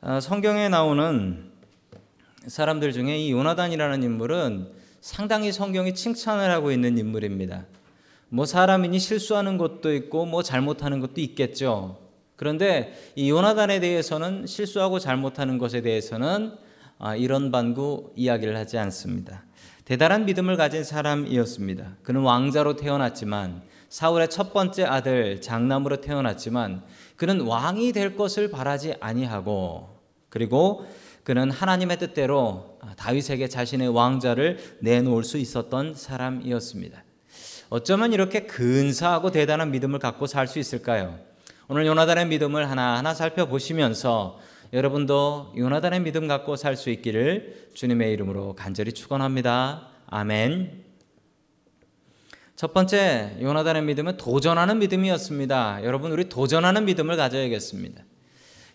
아, 성경에 나오는 사람들 중에 이 요나단이라는 인물은 상당히 성경이 칭찬을 하고 있는 인물입니다. 뭐 사람이니 실수하는 것도 있고 뭐 잘못하는 것도 있겠죠. 그런데 이 요나단에 대해서는 실수하고 잘못하는 것에 대해서는 아, 이런 반구 이야기를 하지 않습니다. 대단한 믿음을 가진 사람이었습니다. 그는 왕자로 태어났지만 사울의 첫 번째 아들 장남으로 태어났지만 그는 왕이 될 것을 바라지 아니하고 그리고 그는 하나님의 뜻대로 다윗에게 자신의 왕자를 내놓을 수 있었던 사람이었습니다. 어쩌면 이렇게 근사하고 대단한 믿음을 갖고 살 수 있을까요? 오늘 요나단의 믿음을 하나하나 살펴보시면서 여러분도 요나단의 믿음 갖고 살 수 있기를 주님의 이름으로 간절히 축원합니다. 아멘. 첫 번째 요나단의 믿음은 도전하는 믿음이었습니다. 여러분 우리 도전하는 믿음을 가져야겠습니다.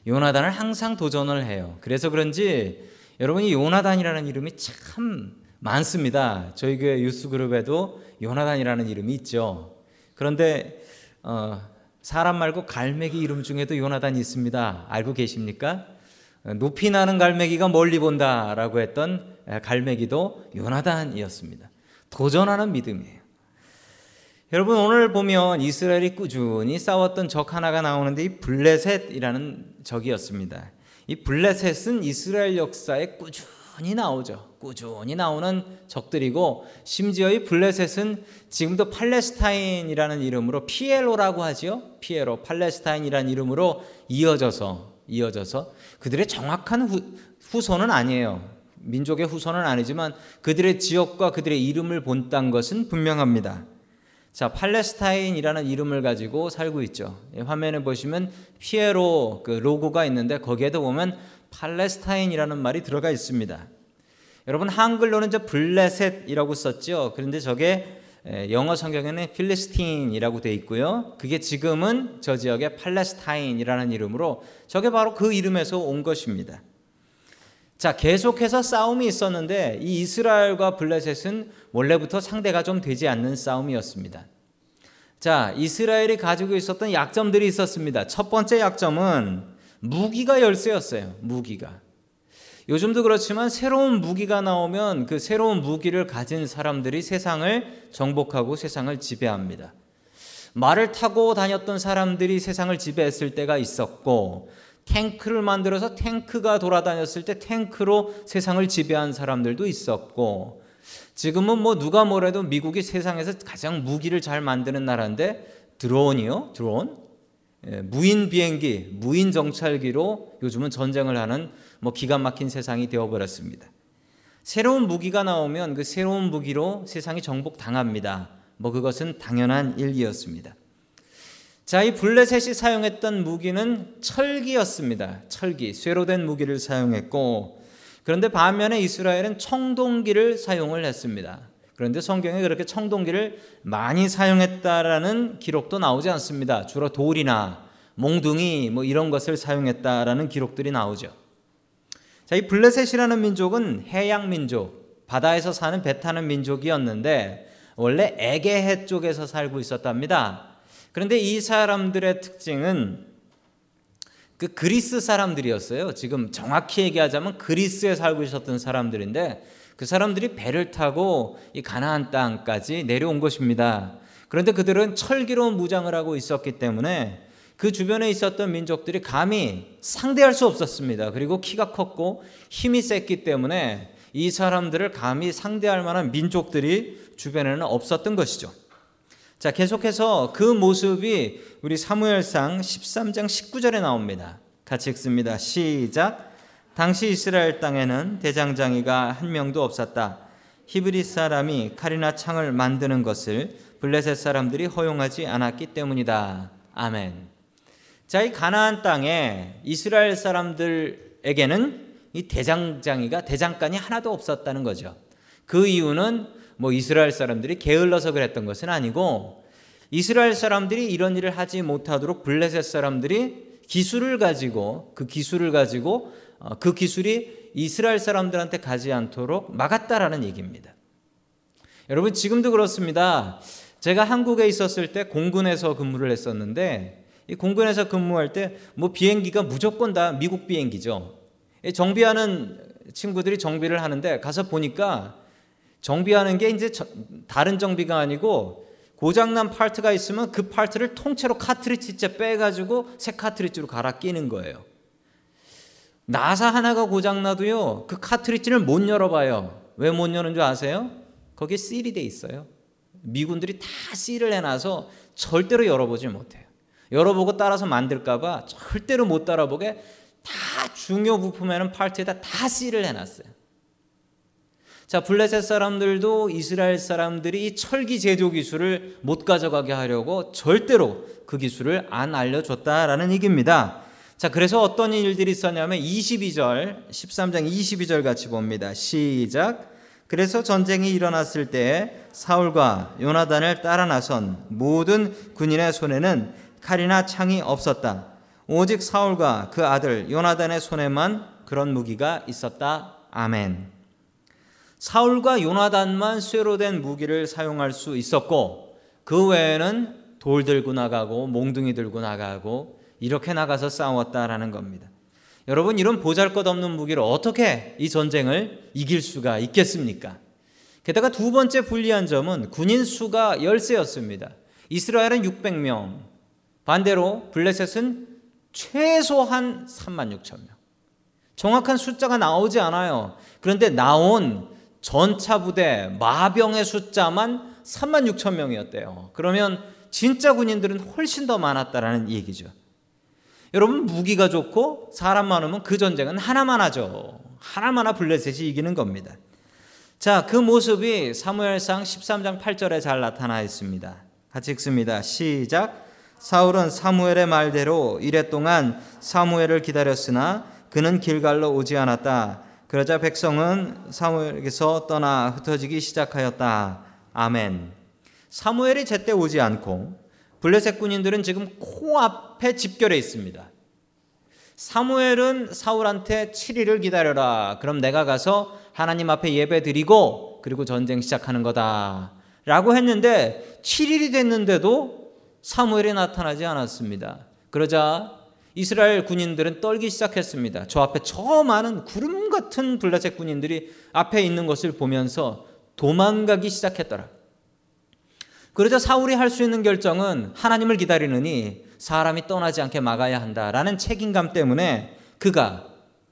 요나단은 항상 도전을 해요. 그래서 그런지 여러분이 요나단이라는 이름이 참 많습니다. 저희 교회 유스 그룹에도 요나단이라는 이름이 있죠. 그런데 어, 사람 말고 갈매기 이름 중에도 요나단이 있습니다. 알고 계십니까? 높이 나는 갈매기가 멀리 본다라고 했던 갈매기도 요나단이었습니다. 도전하는 믿음이에요. 여러분 오늘 보면 이스라엘이 꾸준히 싸웠던 적 하나가 나오는데 이 블레셋이라는 적이었습니다. 이 블레셋은 이스라엘 역사에 꾸준히 나오죠. 꾸준히 나오는 적들이고 심지어 이 블레셋은 지금도 팔레스타인이라는 이름으로 피에로라고 하지요. 피에로 팔레스타인이라는 이름으로 이어져서 이어져서 그들의 정확한 후, 후손은 아니에요. 민족의 후손은 아니지만 그들의 지역과 그들의 이름을 본딴 것은 분명합니다. 자, 팔레스타인이라는 이름을 가지고 살고 있죠. 화면에 보시면 피에로 그 로고가 있는데 거기에도 보면 팔레스타인이라는 말이 들어가 있습니다. 여러분 한글로는 저 블레셋이라고 썼죠. 그런데 저게 영어 성경에는 필리스틴이라고 돼 있고요. 그게 지금은 저 지역의 팔레스타인이라는 이름으로 저게 바로 그 이름에서 온 것입니다. 자, 계속해서 싸움이 있었는데 이 이스라엘과 블레셋은 원래부터 상대가 좀 되지 않는 싸움이었습니다. 자, 이스라엘이 가지고 있었던 약점들이 있었습니다. 첫 번째 약점은 무기가 열쇠였어요. 무기가. 요즘도 그렇지만 새로운 무기가 나오면 그 새로운 무기를 가진 사람들이 세상을 정복하고 세상을 지배합니다. 말을 타고 다녔던 사람들이 세상을 지배했을 때가 있었고 탱크를 만들어서 탱크가 돌아다녔을 때 탱크로 세상을 지배한 사람들도 있었고 지금은 뭐 누가 뭐래도 미국이 세상에서 가장 무기를 잘 만드는 나라인데 드론이요? 드론? 예, 무인 비행기, 무인 정찰기로 요즘은 전쟁을 하는 뭐 기가 막힌 세상이 되어버렸습니다. 새로운 무기가 나오면 그 새로운 무기로 세상이 정복 당합니다. 뭐 그것은 당연한 일이었습니다. 자, 이 블레셋이 사용했던 무기는 철기였습니다. 철기, 쇠로 된 무기를 사용했고, 그런데 반면에 이스라엘은 청동기를 사용을 했습니다. 그런데 성경에 그렇게 청동기를 많이 사용했다라는 기록도 나오지 않습니다. 주로 돌이나 몽둥이 뭐 이런 것을 사용했다라는 기록들이 나오죠. 자, 이 블레셋이라는 민족은 해양 민족, 바다에서 사는 배 타는 민족이었는데 원래 에게해 쪽에서 살고 있었답니다. 그런데 이 사람들의 특징은 그 그리스 사람들이었어요. 지금 정확히 얘기하자면 그리스에 살고 있었던 사람들인데 그 사람들이 배를 타고 이 가나안 땅까지 내려온 것입니다. 그런데 그들은 철기로 무장을 하고 있었기 때문에 그 주변에 있었던 민족들이 감히 상대할 수 없었습니다. 그리고 키가 컸고 힘이 셌기 때문에 이 사람들을 감히 상대할 만한 민족들이 주변에는 없었던 것이죠. 자, 계속해서 그 모습이 우리 사무엘상 13장 19절에 나옵니다. 같이 읽습니다. 시작. 당시 이스라엘 땅에는 대장장이가 한 명도 없었다. 히브리 사람이 칼이나 창을 만드는 것을 블레셋 사람들이 허용하지 않았기 때문이다. 아멘. 자, 이 가나안 땅에 이스라엘 사람들에게는 이 대장장이가 대장간이 하나도 없었다는 거죠. 그 이유는 뭐 이스라엘 사람들이 게을러서 그랬던 것은 아니고 이스라엘 사람들이 이런 일을 하지 못하도록 블레셋 사람들이 기술을 가지고 그 기술을 가지고 어, 그 기술이 이스라엘 사람들한테 가지 않도록 막았다라는 얘기입니다. 여러분 지금도 그렇습니다. 제가 한국에 있었을 때 공군에서 근무를 했었는데 이 공군에서 근무할 때 뭐 비행기가 무조건 다 미국 비행기죠. 정비하는 친구들이 정비를 하는데 가서 보니까 정비하는 게 이제 다른 정비가 아니고 고장난 파트가 있으면 그 파트를 통째로 카트리지째 빼가지고 새 카트리지로 갈아 끼는 거예요. 나사 하나가 고장나도요, 그 카트리지를 못 열어봐요. 왜 못 여는 줄 아세요? 거기에 실이 돼 있어요. 미군들이 다 실을 해놔서 절대로 열어보지 못해요. 열어보고 따라서 만들까봐 절대로 못 따라보게 다 중요 부품에는 파트에다 다 실을 해놨어요. 자, 블레셋 사람들도 이스라엘 사람들이 이 철기 제조 기술을 못 가져가게 하려고 절대로 그 기술을 안 알려줬다라는 얘기입니다. 자, 그래서 어떤 일들이 있었냐면 22절, 13장 22절 같이 봅니다. 시작. 그래서 전쟁이 일어났을 때 사울과 요나단을 따라 나선 모든 군인의 손에는 칼이나 창이 없었다. 오직 사울과 그 아들 요나단의 손에만 그런 무기가 있었다. 아멘. 사울과 요나단만 쇠로 된 무기를 사용할 수 있었고 그 외에는 돌 들고 나가고 몽둥이 들고 나가고 이렇게 나가서 싸웠다라는 겁니다. 여러분 이런 보잘것없는 무기를 어떻게 이 전쟁을 이길 수가 있겠습니까? 게다가 두 번째 불리한 점은 군인 수가 열세였습니다. 이스라엘은 600명, 반대로 블레셋은 최소한 3만 6천 명. 정확한 숫자가 나오지 않아요. 그런데 나온 전차 부대 마병의 숫자만 3만 6천 명이었대요. 그러면 진짜 군인들은 훨씬 더 많았다라는 얘기죠. 여러분 무기가 좋고 사람 많으면 그 전쟁은 하나만 하죠. 하나만 블레셋이 이기는 겁니다. 자, 그 모습이 사무엘상 13장 8절에 잘 나타나 있습니다. 같이 읽습니다. 시작. 사울은 사무엘의 말대로 이래 동안 사무엘을 기다렸으나 그는 길갈로 오지 않았다. 그러자 백성은 사무엘에게서 떠나 흩어지기 시작하였다. 아멘. 사무엘이 제때 오지 않고 블레셋 군인들은 지금 코앞에 집결해 있습니다. 사무엘은 사울한테 7일을 기다려라. 그럼 내가 가서 하나님 앞에 예배 드리고 그리고 전쟁 시작하는 거다. 라고 했는데 7일이 됐는데도 사무엘이 나타나지 않았습니다. 그러자 이스라엘 군인들은 떨기 시작했습니다. 저 앞에 저 많은 구름 같은 블레셋 군인들이 앞에 있는 것을 보면서 도망가기 시작했더라. 그러자 사울이 할 수 있는 결정은 하나님을 기다리느니 사람이 떠나지 않게 막아야 한다라는 책임감 때문에 그가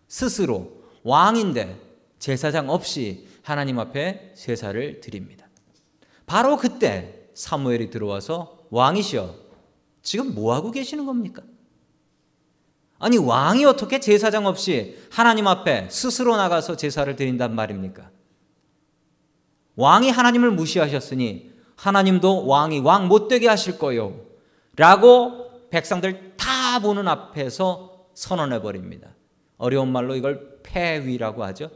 스스로 왕인데 제사장 없이 하나님 앞에 제사를 드립니다. 바로 그때 사무엘이 들어와서 왕이시여 지금 뭐 하고 계시는 겁니까? 아니 왕이 어떻게 제사장 없이 하나님 앞에 스스로 나가서 제사를 드린단 말입니까? 왕이 하나님을 무시하셨으니 하나님도 왕이 왕 못되게 하실 거요. 라고 백성들 다 보는 앞에서 선언해 버립니다. 어려운 말로 이걸 폐위라고 하죠.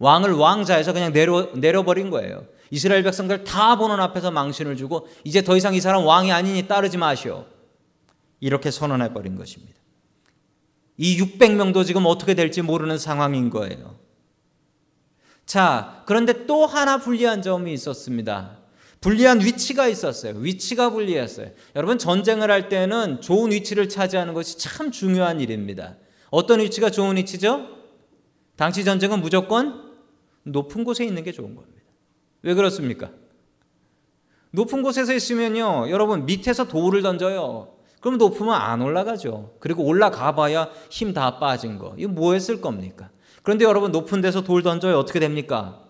왕을 왕자에서 그냥 내려, 내려버린 거예요. 이스라엘 백성들 다 보는 앞에서 망신을 주고 이제 더 이상 이 사람 왕이 아니니 따르지 마시오. 이렇게 선언해 버린 것입니다. 이 600명도 지금 어떻게 될지 모르는 상황인 거예요. 자, 그런데 또 하나 불리한 점이 있었습니다. 불리한 위치가 있었어요. 위치가 불리했어요. 여러분, 전쟁을 할 때는 좋은 위치를 차지하는 것이 참 중요한 일입니다. 어떤 위치가 좋은 위치죠? 당시 전쟁은 무조건 높은 곳에 있는 게 좋은 겁니다. 왜 그렇습니까? 높은 곳에서 있으면요, 여러분, 밑에서 돌을 던져요. 그럼 높으면 안 올라가죠. 그리고 올라가 봐야 힘 다 빠진 거. 이거 뭐 했을 겁니까? 그런데 여러분 높은 데서 돌 던져요. 어떻게 됩니까?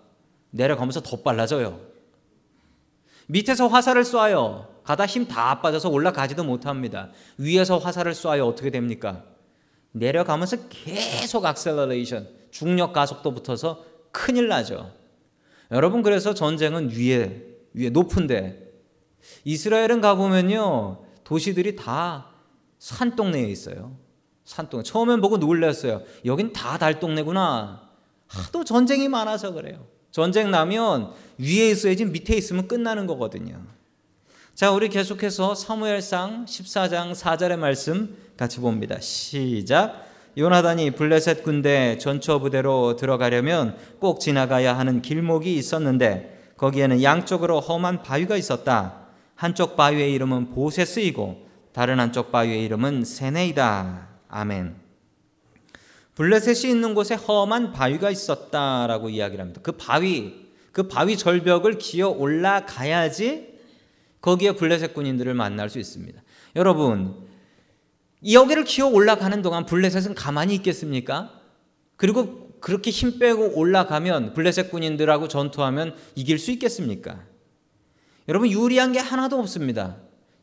내려가면서 더 빨라져요. 밑에서 화살을 쏴요. 가다 힘 다 빠져서 올라가지도 못합니다. 위에서 화살을 쏴요. 어떻게 됩니까? 내려가면서 계속 악셀러레이션, 중력 가속도 붙어서 큰일 나죠. 여러분 그래서 전쟁은 위에 위에 높은데 이스라엘은 가보면요 도시들이 다 산동네에 있어요. 산동. 처음엔 보고 놀랐어요. 여긴 다 달동네구나. 하도 전쟁이 많아서 그래요. 전쟁 나면 위에 있어야지 밑에 있으면 끝나는 거거든요. 자, 우리 계속해서 사무엘상 14장 4절의 말씀 같이 봅니다. 시작. 요나단이 블레셋 군대 전처 부대로 들어가려면 꼭 지나가야 하는 길목이 있었는데 거기에는 양쪽으로 험한 바위가 있었다. 한쪽 바위의 이름은 보세스이고 다른 한쪽 바위의 이름은 세네이다. 아멘. 블레셋이 있는 곳에 험한 바위가 있었다라고 이야기를 합니다. 그 바위, 그 바위 절벽을 기어 올라가야지 거기에 블레셋 군인들을 만날 수 있습니다. 여러분, 여기를 기어 올라가는 동안 블레셋은 가만히 있겠습니까? 그리고 그렇게 힘 빼고 올라가면 블레셋 군인들하고 전투하면 이길 수 있겠습니까? 여러분 유리한 게 하나도 없습니다.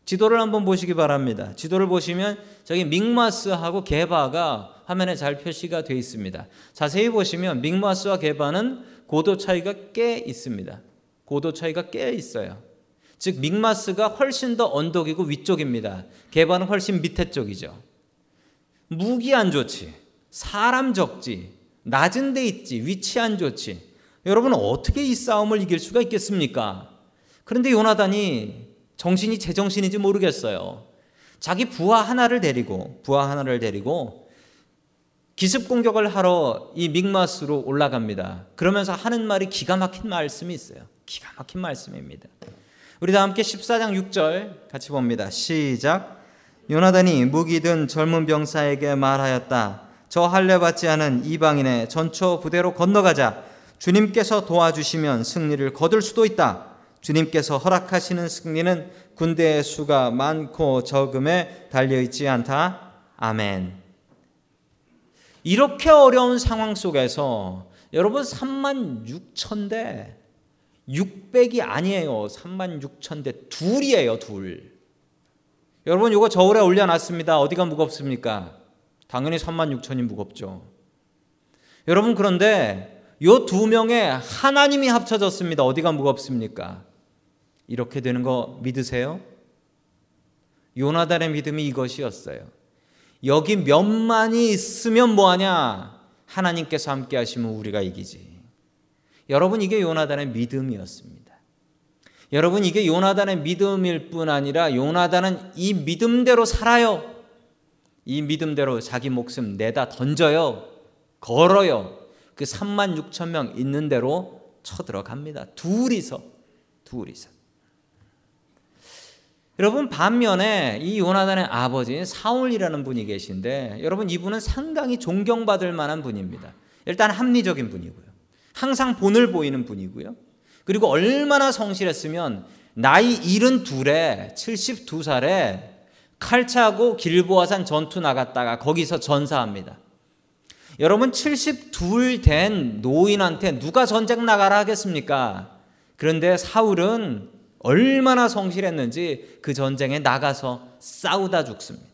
지도를 한번 보시기 바랍니다. 지도를 보시면 저기 믹마스하고 게바가 화면에 잘 표시가 되어 있습니다. 자세히 보시면 믹마스와 게바는 고도 차이가 꽤 있습니다. 고도 차이가 꽤 있어요. 즉 믹마스가 훨씬 더 언덕이고 위쪽입니다. 게바는 훨씬 밑에 쪽이죠. 무기 안 좋지. 사람 적지. 낮은 데 있지. 위치 안 좋지. 여러분 어떻게 이 싸움을 이길 수가 있겠습니까? 그런데 요나단이 정신이 제정신인지 모르겠어요. 자기 부하 하나를 데리고 부하 하나를 데리고 기습 공격을 하러 이 믹마스로 올라갑니다. 그러면서 하는 말이 기가 막힌 말씀이 있어요. 기가 막힌 말씀입니다. 우리 다 함께 14장 6절 같이 봅니다. 시작. 요나단이 무기 든 젊은 병사에게 말하였다. 저 할례 받지 않은 이방인의 전초 부대로 건너가자. 주님께서 도와주시면 승리를 거둘 수도 있다. 주님께서 허락하시는 승리는 군대의 수가 많고 적음에 달려 있지 않다. 아멘. 이렇게 어려운 상황 속에서 여러분 3만 6천 대 600이 아니에요. 3만 6천 대 둘이에요, 둘. 여러분 이거 저울에 올려놨습니다. 어디가 무겁습니까? 당연히 3만 6천이 무겁죠. 여러분 그런데 요 두 명의 하나님이 합쳐졌습니다. 어디가 무겁습니까? 이렇게 되는 거 믿으세요? 요나단의 믿음이 이것이었어요. 여기 몇만이 있으면 뭐하냐? 하나님께서 함께 하시면 우리가 이기지. 여러분 이게 요나단의 믿음이었습니다. 여러분 이게 요나단의 믿음일 뿐 아니라 요나단은 이 믿음대로 살아요. 이 믿음대로 자기 목숨 내다 던져요. 걸어요. 그 3만 6천 명 있는 대로 쳐들어갑니다. 둘이서 둘이서. 여러분 반면에 이 요나단의 아버지인 사울이라는 분이 계신데 여러분 이분은 상당히 존경받을 만한 분입니다. 일단 합리적인 분이고요. 항상 본을 보이는 분이고요. 그리고 얼마나 성실했으면 나이 72에 72살에 칼 차고 길보아산 전투 나갔다가 거기서 전사합니다. 여러분 72 된 노인한테 누가 전쟁 나가라 하겠습니까? 그런데 사울은 얼마나 성실했는지 그 전쟁에 나가서 싸우다 죽습니다.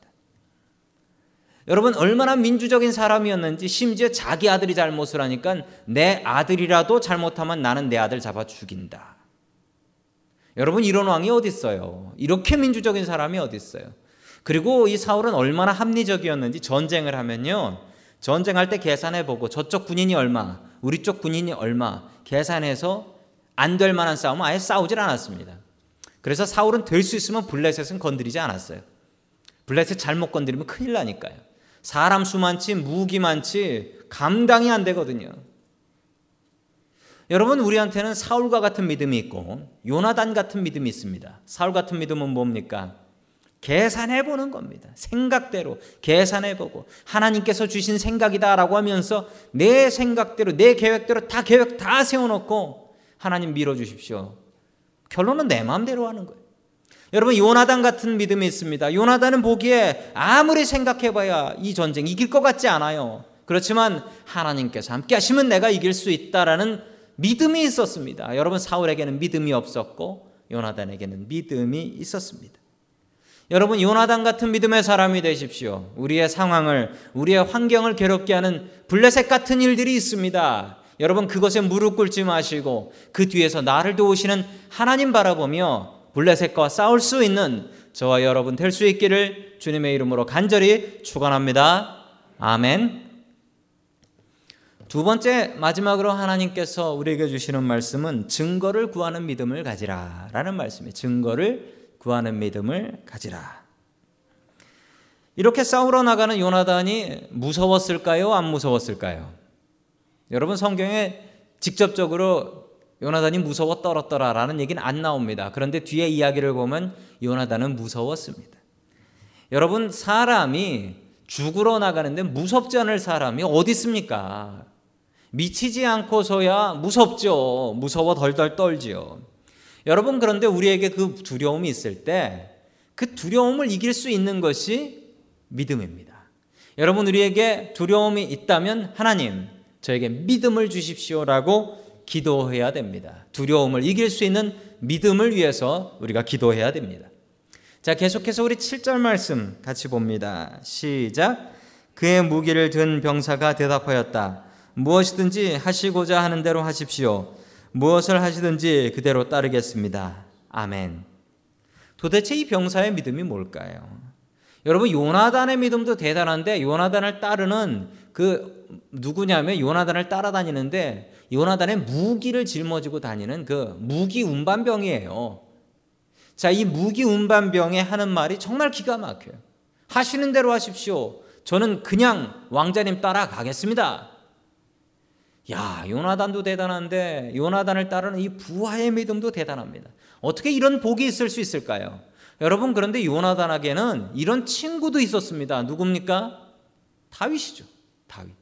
여러분 얼마나 민주적인 사람이었는지 심지어 자기 아들이 잘못을 하니까 내 아들이라도 잘못하면 나는 내 아들 잡아 죽인다. 여러분 이런 왕이 어디 있어요? 이렇게 민주적인 사람이 어디 있어요? 그리고 이 사울은 얼마나 합리적이었는지 전쟁을 하면요. 전쟁할 때 계산해 보고 저쪽 군인이 얼마, 우리 쪽 군인이 얼마 계산해서 안 될 만한 싸움은 아예 싸우질 않았습니다. 그래서 사울은 될 수 있으면 블레셋은 건드리지 않았어요. 블레셋 잘못 건드리면 큰일 나니까요. 사람 수 많지 무기 많지 감당이 안 되거든요. 여러분 우리한테는 사울과 같은 믿음이 있고 요나단 같은 믿음이 있습니다. 사울 같은 믿음은 뭡니까? 계산해 보는 겁니다. 생각대로 계산해 보고 하나님께서 주신 생각이다라고 하면서 내 생각대로 내 계획대로 다 계획 다 세워 놓고 하나님 밀어 주십시오. 결론은 내 마음대로 하는 거예요. 여러분 요나단 같은 믿음이 있습니다. 요나단은 보기에 아무리 생각해봐야 이 전쟁 이길 것 같지 않아요. 그렇지만 하나님께서 함께 하시면 내가 이길 수 있다라는 믿음이 있었습니다. 여러분 사울에게는 믿음이 없었고 요나단에게는 믿음이 있었습니다. 여러분 요나단 같은 믿음의 사람이 되십시오. 우리의 상황을 우리의 환경을 괴롭게 하는 블레셋 같은 일들이 있습니다. 여러분 그것에 무릎 꿇지 마시고 그 뒤에서 나를 도우시는 하나님 바라보며 블레셋과 싸울 수 있는 저와 여러분 될 수 있기를 주님의 이름으로 간절히 축원합니다. 아멘. 두 번째 마지막으로 하나님께서 우리에게 주시는 말씀은 증거를 구하는 믿음을 가지라라는 말씀이에요. 증거를 구하는 믿음을 가지라. 이렇게 싸우러 나가는 요나단이 무서웠을까요? 안 무서웠을까요? 여러분 성경에 직접적으로 요나단이 무서워 떨었더라라는 얘기는 안 나옵니다. 그런데 뒤에 이야기를 보면 요나단은 무서웠습니다. 여러분 사람이 죽으러 나가는데 무섭지 않을 사람이 어디 있습니까? 미치지 않고서야 무섭죠. 무서워 덜덜 떨지요. 여러분 그런데 우리에게 그 두려움이 있을 때 그 두려움을 이길 수 있는 것이 믿음입니다. 여러분 우리에게 두려움이 있다면 하나님 저에게 믿음을 주십시오라고 기도해야 됩니다. 두려움을 이길 수 있는 믿음을 위해서 우리가 기도해야 됩니다. 자, 계속해서 우리 7절 말씀 같이 봅니다. 시작. 그의 무기를 든 병사가 대답하였다. 무엇이든지 하시고자 하는 대로 하십시오. 무엇을 하시든지 그대로 따르겠습니다. 아멘. 도대체 이 병사의 믿음이 뭘까요? 여러분 요나단의 믿음도 대단한데 요나단을 따르는 그 누구냐면 요나단을 따라다니는데 요나단의 무기를 짊어지고 다니는 그 무기 운반병이에요. 자, 이 무기 운반병에 하는 말이 정말 기가 막혀요. 하시는 대로 하십시오. 저는 그냥 왕자님 따라가겠습니다. 야, 요나단도 대단한데 요나단을 따르는 이 부하의 믿음도 대단합니다. 어떻게 이런 복이 있을 수 있을까요? 여러분 그런데 요나단에게는 이런 친구도 있었습니다. 누굽니까? 다윗이죠. 다윗.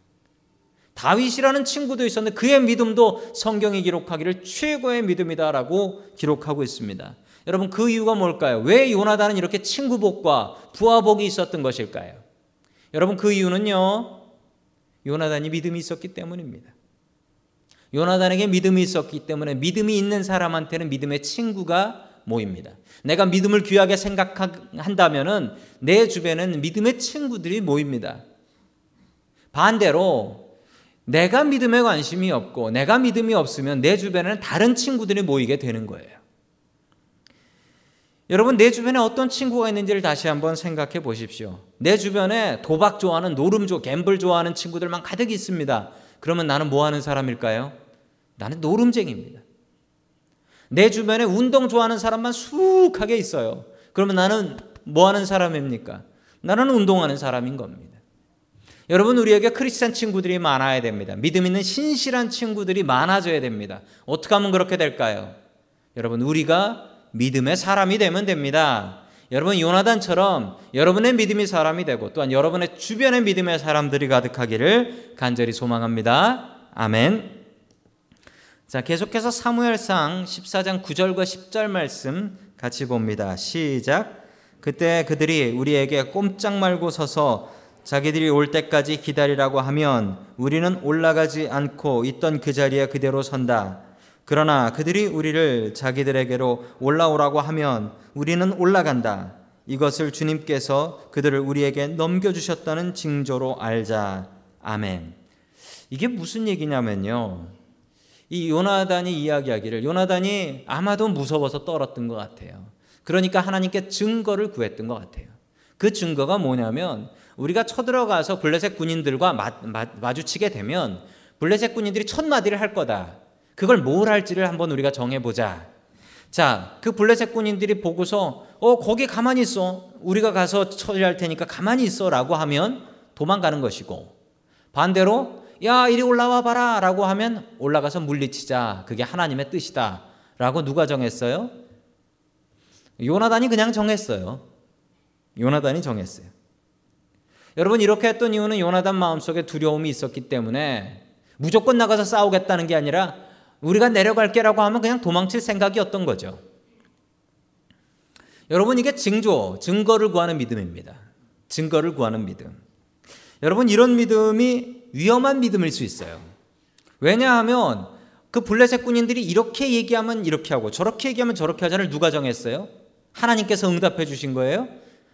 다윗이라는 친구도 있었는데 그의 믿음도 성경이 기록하기를 최고의 믿음이다라고 기록하고 있습니다. 여러분 그 이유가 뭘까요? 왜 요나단은 이렇게 친구복과 부하복이 있었던 것일까요? 여러분 그 이유는요. 요나단이 믿음이 있었기 때문입니다. 요나단에게 믿음이 있었기 때문에 믿음이 있는 사람한테는 믿음의 친구가 모입니다. 내가 믿음을 귀하게 생각한다면은 내 주변에는 믿음의 친구들이 모입니다. 반대로 내가 믿음에 관심이 없고 내가 믿음이 없으면 내 주변에는 다른 친구들이 모이게 되는 거예요. 여러분 내 주변에 어떤 친구가 있는지를 다시 한번 생각해 보십시오. 내 주변에 도박 좋아하는 노름 좋 갬블 좋아하는 친구들만 가득 있습니다. 그러면 나는 뭐 하는 사람일까요? 나는 노름쟁입니다. 내 주변에 운동 좋아하는 사람만 수하게 있어요. 그러면 나는 뭐 하는 사람입니까? 나는 운동하는 사람인 겁니다. 여러분 우리에게 크리스찬 친구들이 많아야 됩니다. 믿음 있는 신실한 친구들이 많아져야 됩니다. 어떻게 하면 그렇게 될까요? 여러분 우리가 믿음의 사람이 되면 됩니다. 여러분 요나단처럼 여러분의 믿음이 사람이 되고 또한 여러분의 주변의 믿음의 사람들이 가득하기를 간절히 소망합니다. 아멘. 자, 계속해서 사무엘상 14장 9절과 10절 말씀 같이 봅니다. 시작. 그때 그들이 우리에게 꼼짝 말고 서서 자기들이 올 때까지 기다리라고 하면 우리는 올라가지 않고 있던 그 자리에 그대로 선다. 그러나 그들이 우리를 자기들에게로 올라오라고 하면 우리는 올라간다. 이것을 주님께서 그들을 우리에게 넘겨주셨다는 징조로 알자. 아멘. 이게 무슨 얘기냐면요. 이 요나단이 이야기하기를 요나단이 아마도 무서워서 떨었던 것 같아요. 그러니까 하나님께 증거를 구했던 것 같아요. 그 증거가 뭐냐면 우리가 쳐들어가서 블레셋 군인들과 마, 마, 주치게 되면 블레셋 군인들이 첫 마디를 할 거다. 그걸 뭘 할지를 한번 우리가 정해보자. 자, 그 블레셋 군인들이 보고서 어 거기 가만히 있어. 우리가 가서 처리할 테니까 가만히 있어라고 하면 도망가는 것이고 반대로 야 이리 올라와 봐라라고 하면 올라가서 물리치자. 그게 하나님의 뜻이다라고 누가 정했어요? 요나단이 그냥 정했어요. 요나단이 정했어요. 여러분 이렇게 했던 이유는 요나단 마음속에 두려움이 있었기 때문에 무조건 나가서 싸우겠다는 게 아니라 우리가 내려갈게라고 하면 그냥 도망칠 생각이었던 거죠. 여러분 이게 증조, 증거를 구하는 믿음입니다. 증거를 구하는 믿음. 여러분 이런 믿음이 위험한 믿음일 수 있어요. 왜냐하면 그 블레셋 군인들이 이렇게 얘기하면 이렇게 하고 저렇게 얘기하면 저렇게 하자를 누가 정했어요? 하나님께서 응답해 주신 거예요?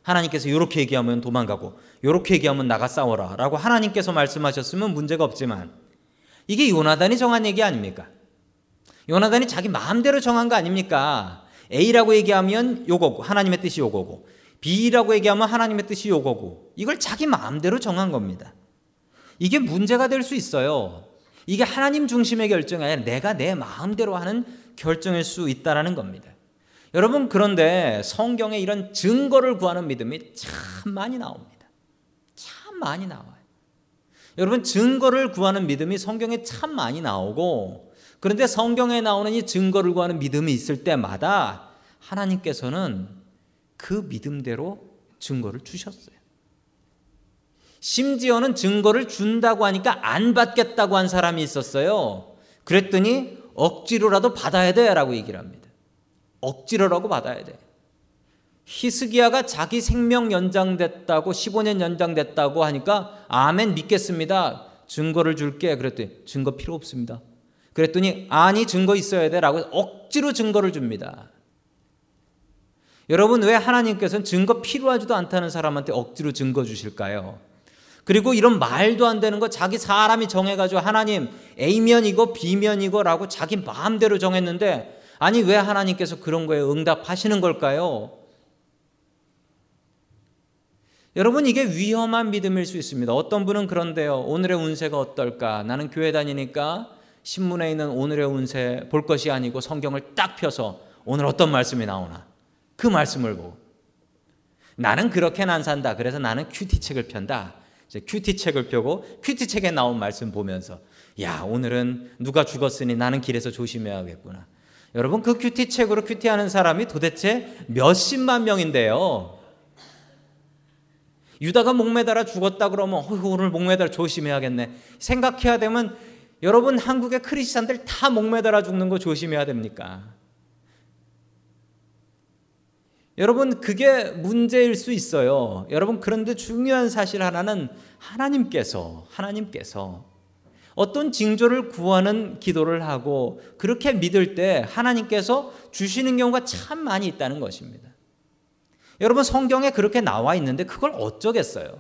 하나님께서 이렇게 얘기하면 도망가고 이렇게 얘기하면 나가 싸워라 라고 하나님께서 말씀하셨으면 문제가 없지만 이게 요나단이 정한 얘기 아닙니까? 요나단이 자기 마음대로 정한 거 아닙니까? A라고 얘기하면 요거고 하나님의 뜻이 요거고 B라고 얘기하면 하나님의 뜻이 요거고 이걸 자기 마음대로 정한 겁니다. 이게 문제가 될 수 있어요. 이게 하나님 중심의 결정이 아니라 내가 내 마음대로 하는 결정일 수 있다라는 겁니다. 여러분 그런데 성경에 이런 증거를 구하는 믿음이 참 많이 나옵니다. 참 많이 나와요. 여러분 증거를 구하는 믿음이 성경에 참 많이 나오고 그런데 성경에 나오는 이 증거를 구하는 믿음이 있을 때마다 하나님께서는 그 믿음대로 증거를 주셨어요. 심지어는 증거를 준다고 하니까 안 받겠다고 한 사람이 있었어요. 그랬더니 억지로라도 받아야 돼 라고 얘기를 합니다. 억지로라고 받아야 돼. 히스기야가 자기 생명 연장됐다고 15년 연장됐다고 하니까 아멘 믿겠습니다. 증거를 줄게. 그랬더니 증거 필요 없습니다. 그랬더니 아니 증거 있어야 돼라고 억지로 증거를 줍니다. 여러분 왜 하나님께서는 증거 필요하지도 않다는 사람한테 억지로 증거 주실까요? 그리고 이런 말도 안 되는 거 자기 사람이 정해가지고 하나님 A면이고 B면이고라고 자기 마음대로 정했는데 아니 왜 하나님께서 그런 거에 응답하시는 걸까요? 여러분 이게 위험한 믿음일 수 있습니다. 어떤 분은 그런데요. 오늘의 운세가 어떨까? 나는 교회 다니니까 신문에 있는 오늘의 운세 볼 것이 아니고 성경을 딱 펴서 오늘 어떤 말씀이 나오나 그 말씀을 보고 나는 그렇게는 안 산다. 그래서 나는 QT 책을 편다. 이제 QT 책을 펴고 QT 책에 나온 말씀 보면서 야 오늘은 누가 죽었으니 나는 길에서 조심해야겠구나. 여러분 그 QT 책으로 QT하는 사람이 도대체 몇십만 명인데요. 유다가 목매달아 죽었다 그러면 오늘 목매달아 조심해야겠네. 생각해야 되면 여러분 한국의 크리스찬들 다 목매달아 죽는 거 조심해야 됩니까? 여러분 그게 문제일 수 있어요. 여러분 그런데 중요한 사실 하나는 하나님께서 하나님께서 어떤 징조를 구하는 기도를 하고 그렇게 믿을 때 하나님께서 주시는 경우가 참 많이 있다는 것입니다. 여러분 성경에 그렇게 나와 있는데 그걸 어쩌겠어요?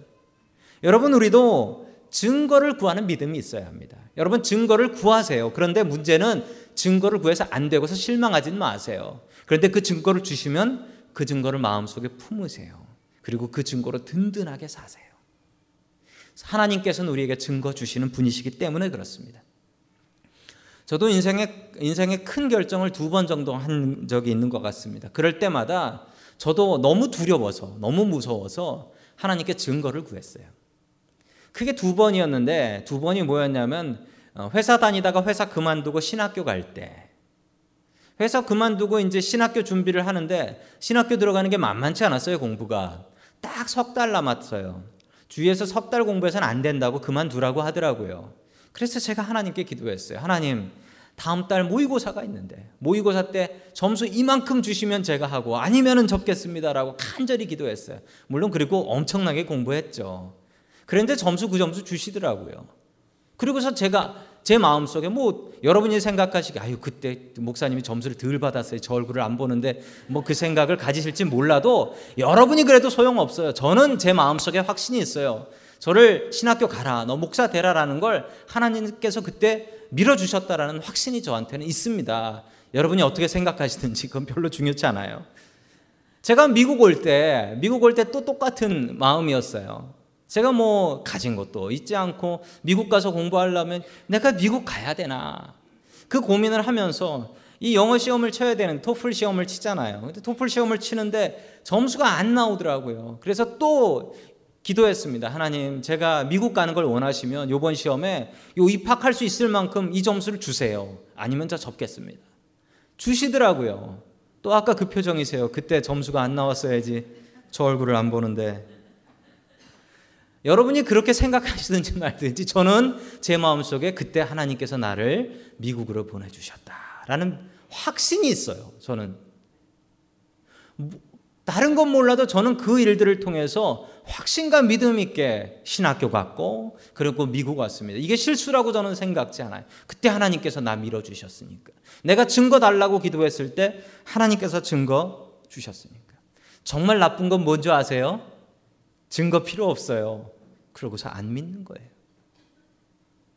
여러분 우리도 증거를 구하는 믿음이 있어야 합니다. 여러분 증거를 구하세요. 그런데 문제는 증거를 구해서 안 되고서 실망하지는 마세요. 그런데 그 증거를 주시면 그 증거를 마음속에 품으세요. 그리고 그 증거로 든든하게 사세요. 하나님께서는 우리에게 증거 주시는 분이시기 때문에 그렇습니다. 저도 인생의 인생의 큰 결정을 두 번 정도 한 적이 있는 것 같습니다. 그럴 때마다 저도 너무 두려워서 너무 무서워서 하나님께 증거를 구했어요. 크게 두 번이었는데 두 번이 뭐였냐면 어, 회사 다니다가 회사 그만두고 신학교 갈 때. 회사 그만두고 이제 신학교 준비를 하는데 신학교 들어가는 게 만만치 않았어요, 공부가. 딱 석 달 남았어요. 주위에서 석 달 공부해서는 안 된다고 그만두라고 하더라고요. 그래서 제가 하나님께 기도했어요. 하나님, 다음 달 모의고사가 있는데 모의고사 때 점수 이만큼 주시면 제가 하고 아니면은 접겠습니다라고 간절히 기도했어요. 물론 그리고 엄청나게 공부했죠. 그런데 점수 그 점수 주시더라고요. 그리고서 제가 제 마음속에 뭐 여러분이 생각하시기 아유 그때 목사님이 점수를 덜 받았어요. 저 얼굴을 안 보는데 뭐 그 생각을 가지실지 몰라도 여러분이 그래도 소용없어요. 저는 제 마음속에 확신이 있어요. 저를 신학교 가라. 너 목사 되라라는 걸 하나님께서 그때 밀어 주셨다라는 확신이 저한테는 있습니다. 여러분이 어떻게 생각하시든지 그건 별로 중요치 않아요. 제가 미국 올 때 미국 올 때 또 똑같은 마음이었어요. 제가 뭐 가진 것도 있지 않고 미국 가서 공부하려면 내가 미국 가야 되나 그 고민을 하면서 이 영어 시험을 쳐야 되는 토플 시험을 치잖아요. 근데 토플 시험을 치는데 점수가 안 나오더라고요. 그래서 또 기도했습니다. 하나님, 제가 미국 가는 걸 원하시면 이번 시험에 요 입학할 수 있을 만큼 이 점수를 주세요. 아니면 저 접겠습니다. 주시더라고요. 또 아까 그 표정이세요. 그때 점수가 안 나왔어야지 저 얼굴을 안 보는데 여러분이 그렇게 생각하시든지 말든지 저는 제 마음속에 그때 하나님께서 나를 미국으로 보내주셨다라는 확신이 있어요. 저는. 다른 건 몰라도 저는 그 일들을 통해서 확신과 믿음 있게 신학교 갔고 그리고 미국 왔습니다. 이게 실수라고 저는 생각지 않아요. 그때 하나님께서 나 밀어 주셨으니까. 내가 증거 달라고 기도했을 때 하나님께서 증거 주셨으니까. 정말 나쁜 건 뭔지 아세요? 증거 필요 없어요. 그러고서 안 믿는 거예요.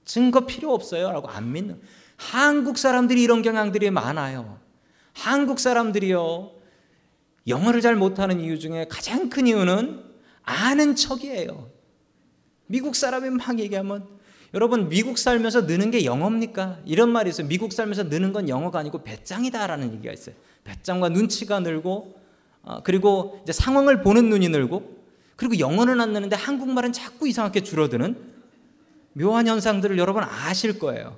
증거 필요 없어요. 라고 안 믿는. 한국 사람들이 이런 경향들이 많아요. 한국 사람들이요. 영어를 잘 못하는 이유 중에 가장 큰 이유는 아는 척이에요. 미국 사람이 막 얘기하면 여러분 미국 살면서 느는 게 영어입니까? 이런 말이 있어요. 미국 살면서 느는 건 영어가 아니고 배짱이다라는 얘기가 있어요. 배짱과 눈치가 늘고 어, 그리고 이제 상황을 보는 눈이 늘고 그리고 영어는 안 느는데 한국말은 자꾸 이상하게 줄어드는 묘한 현상들을 여러분 아실 거예요.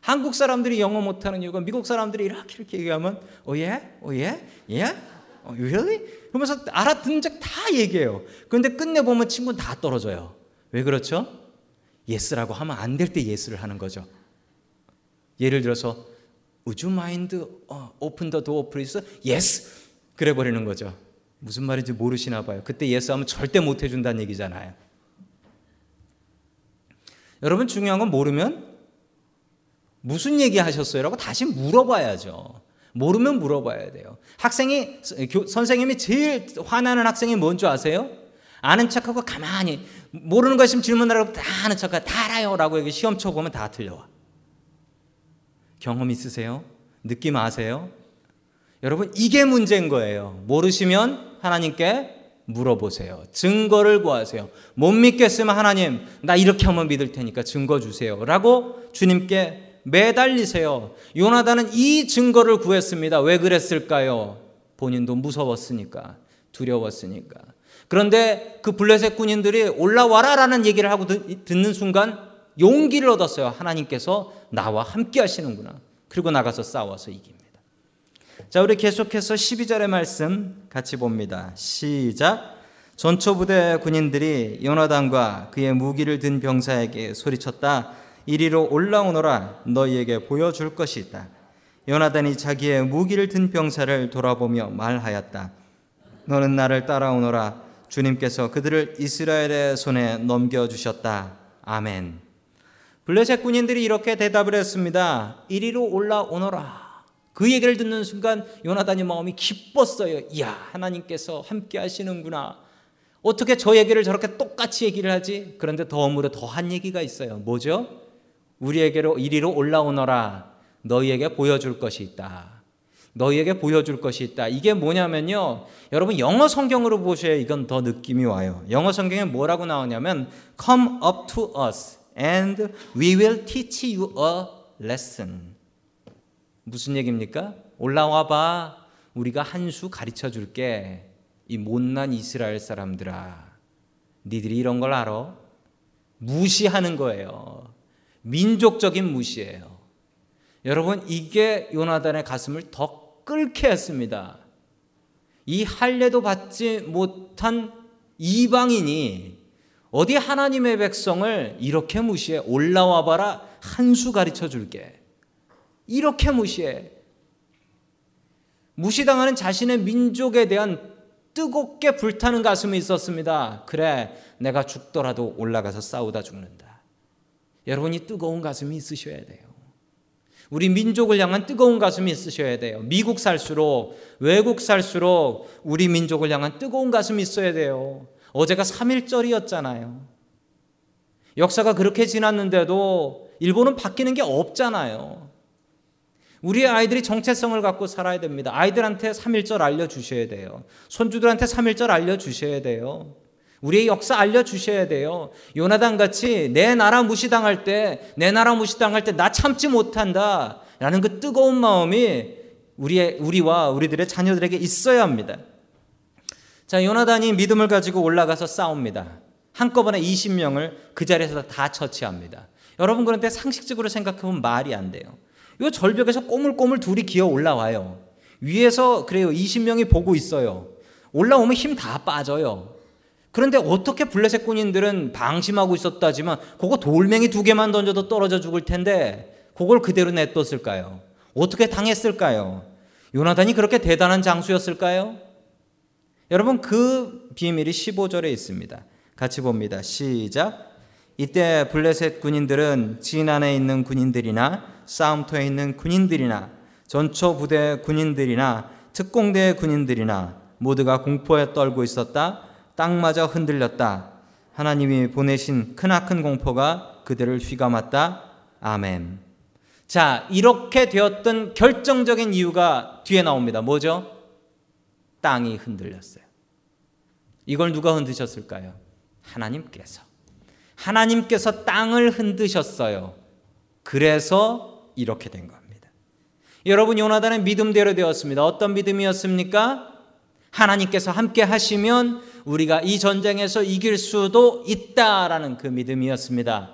한국 사람들이 영어 못하는 이유가 미국 사람들이 이렇게 이렇게 얘기하면 오예 오예 예 어, really? 그러면서 알아듣는 적다 얘기해요. 그런데 끝내 보면 친구는 다 떨어져요. 왜 그렇죠? Yes라고 하면 안 될 때 yes를 하는 거죠. 예를 들어서 Would you mind open the door, please? Yes. 그래 버리는 거죠. 무슨 말인지 모르시나 봐요. 그때 yes 하면 절대 못 해준다는 얘기잖아요. 여러분 중요한 건 모르면 무슨 얘기 하셨어요? 라고 다시 물어봐야죠. 모르면 물어봐야 돼요. 학생이, 선생님이 제일 화나는 학생이 뭔지 아세요? 아는 척하고 가만히, 모르는 거 있으면 질문하라고 다 아는 척하고 다 알아요. 라고 여기 시험 쳐보면 다 틀려와. 경험 있으세요? 느낌 아세요? 여러분, 이게 문제인 거예요. 모르시면 하나님께 물어보세요. 증거를 구하세요. 못 믿겠으면 하나님, 나 이렇게 하면 믿을 테니까 증거 주세요. 라고 주님께 매달리세요. 요나단은 이 증거를 구했습니다. 왜 그랬을까요? 본인도 무서웠으니까, 두려웠으니까. 그런데 그 블레셋 군인들이 올라와라 라는 얘기를 하고 듣는 순간 용기를 얻었어요. 하나님께서 나와 함께 하시는구나. 그리고 나가서 싸워서 이깁니다. 자, 우리 계속해서 12절의 말씀 같이 봅니다. 시작. 전초부대 군인들이 요나단과 그의 무기를 든 병사에게 소리쳤다. 이리로 올라오너라. 너희에게 보여줄 것이 있다. 요나단이 자기의 무기를 든 병사를 돌아보며 말하였다. 너는 나를 따라오너라. 주님께서 그들을 이스라엘의 손에 넘겨주셨다. 아멘. 블레셋 군인들이 이렇게 대답을 했습니다. 이리로 올라오너라. 그 얘기를 듣는 순간 요나단의 마음이 기뻤어요. 이야, 하나님께서 함께 하시는구나. 어떻게 저 얘기를 저렇게 똑같이 얘기를 하지? 그런데 덤으로 더한 얘기가 있어요. 뭐죠? 우리에게로 이리로 올라오너라. 너희에게 보여줄 것이 있다. 너희에게 보여줄 것이 있다. 이게 뭐냐면요. 여러분 영어 성경으로 보셔야 이건 더 느낌이 와요. 영어 성경에 뭐라고 나오냐면 come up to us and we will teach you a lesson. 무슨 얘기입니까? 올라와 봐. 우리가 한 수 가르쳐 줄게. 이 못난 이스라엘 사람들아. 니들이 이런 걸 알아? 무시하는 거예요. 민족적인 무시예요. 여러분, 이게 요나단의 가슴을 더 끓게 했습니다. 이 할례도 받지 못한 이방인이 어디 하나님의 백성을 이렇게 무시해 올라와 봐라 한 수 가르쳐 줄게. 이렇게 무시해. 무시당하는 자신의 민족에 대한 뜨겁게 불타는 가슴이 있었습니다. 그래, 내가 죽더라도 올라가서 싸우다 죽는다. 여러분이 뜨거운 가슴이 있으셔야 돼요. 우리 민족을 향한 뜨거운 가슴이 있으셔야 돼요. 미국 살수록, 외국 살수록 우리 민족을 향한 뜨거운 가슴이 있어야 돼요. 어제가 3.1절이었잖아요. 역사가 그렇게 지났는데도 일본은 바뀌는 게 없잖아요. 우리 아이들이 정체성을 갖고 살아야 됩니다. 아이들한테 3.1절 알려주셔야 돼요. 손주들한테 3.1절 알려주셔야 돼요. 우리의 역사 알려주셔야 돼요. 요나단 같이 내 나라 무시당할 때, 내 나라 무시당할 때 나 참지 못한다. 라는 그 뜨거운 마음이 우리의, 우리와 우리들의 자녀들에게 있어야 합니다. 자, 요나단이 믿음을 가지고 올라가서 싸웁니다. 한꺼번에 20명을 그 자리에서 다 처치합니다. 여러분, 그런데 상식적으로 생각하면 말이 안 돼요. 이 절벽에서 꼬물꼬물 둘이 기어 올라와요. 위에서 그래요. 20명이 보고 있어요. 올라오면 힘 다 빠져요. 그런데 어떻게 블레셋 군인들은 방심하고 있었다지만 그거 돌멩이 두 개만 던져도 떨어져 죽을 텐데 그걸 그대로 냅뒀을까요? 어떻게 당했을까요? 요나단이 그렇게 대단한 장수였을까요? 여러분 그 비밀이 15절에 있습니다. 같이 봅니다. 시작. 이때 블레셋 군인들은 진 안에 있는 군인들이나 싸움터에 있는 군인들이나 전초 부대 군인들이나 특공대 군인들이나 모두가 공포에 떨고 있었다. 땅마저 흔들렸다. 하나님이 보내신 크나큰 공포가 그들을 휘감았다. 아멘. 자, 이렇게 되었던 결정적인 이유가 뒤에 나옵니다. 뭐죠? 땅이 흔들렸어요. 이걸 누가 흔드셨을까요? 하나님께서. 하나님께서 땅을 흔드셨어요. 그래서 이렇게 된 겁니다. 여러분 요나단의 믿음대로 되었습니다. 어떤 믿음이었습니까? 하나님께서 함께 하시면 우리가 이 전쟁에서 이길 수도 있다라는 그 믿음이었습니다.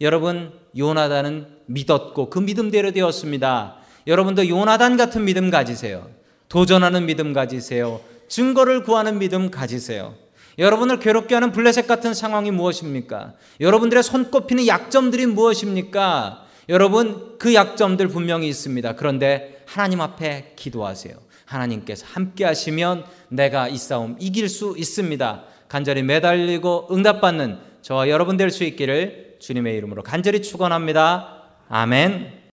여러분 요나단은 믿었고 그 믿음대로 되었습니다. 여러분도 요나단 같은 믿음 가지세요. 도전하는 믿음 가지세요. 증거를 구하는 믿음 가지세요. 여러분을 괴롭게 하는 블레셋 같은 상황이 무엇입니까? 여러분들의 손꼽히는 약점들이 무엇입니까? 여러분 그 약점들 분명히 있습니다. 그런데 하나님 앞에 기도하세요. 하나님께서 함께 하시면 내가 이 싸움 이길 수 있습니다. 간절히 매달리고 응답받는 저와 여러분 될 수 있기를 주님의 이름으로 간절히 축원합니다. 아멘.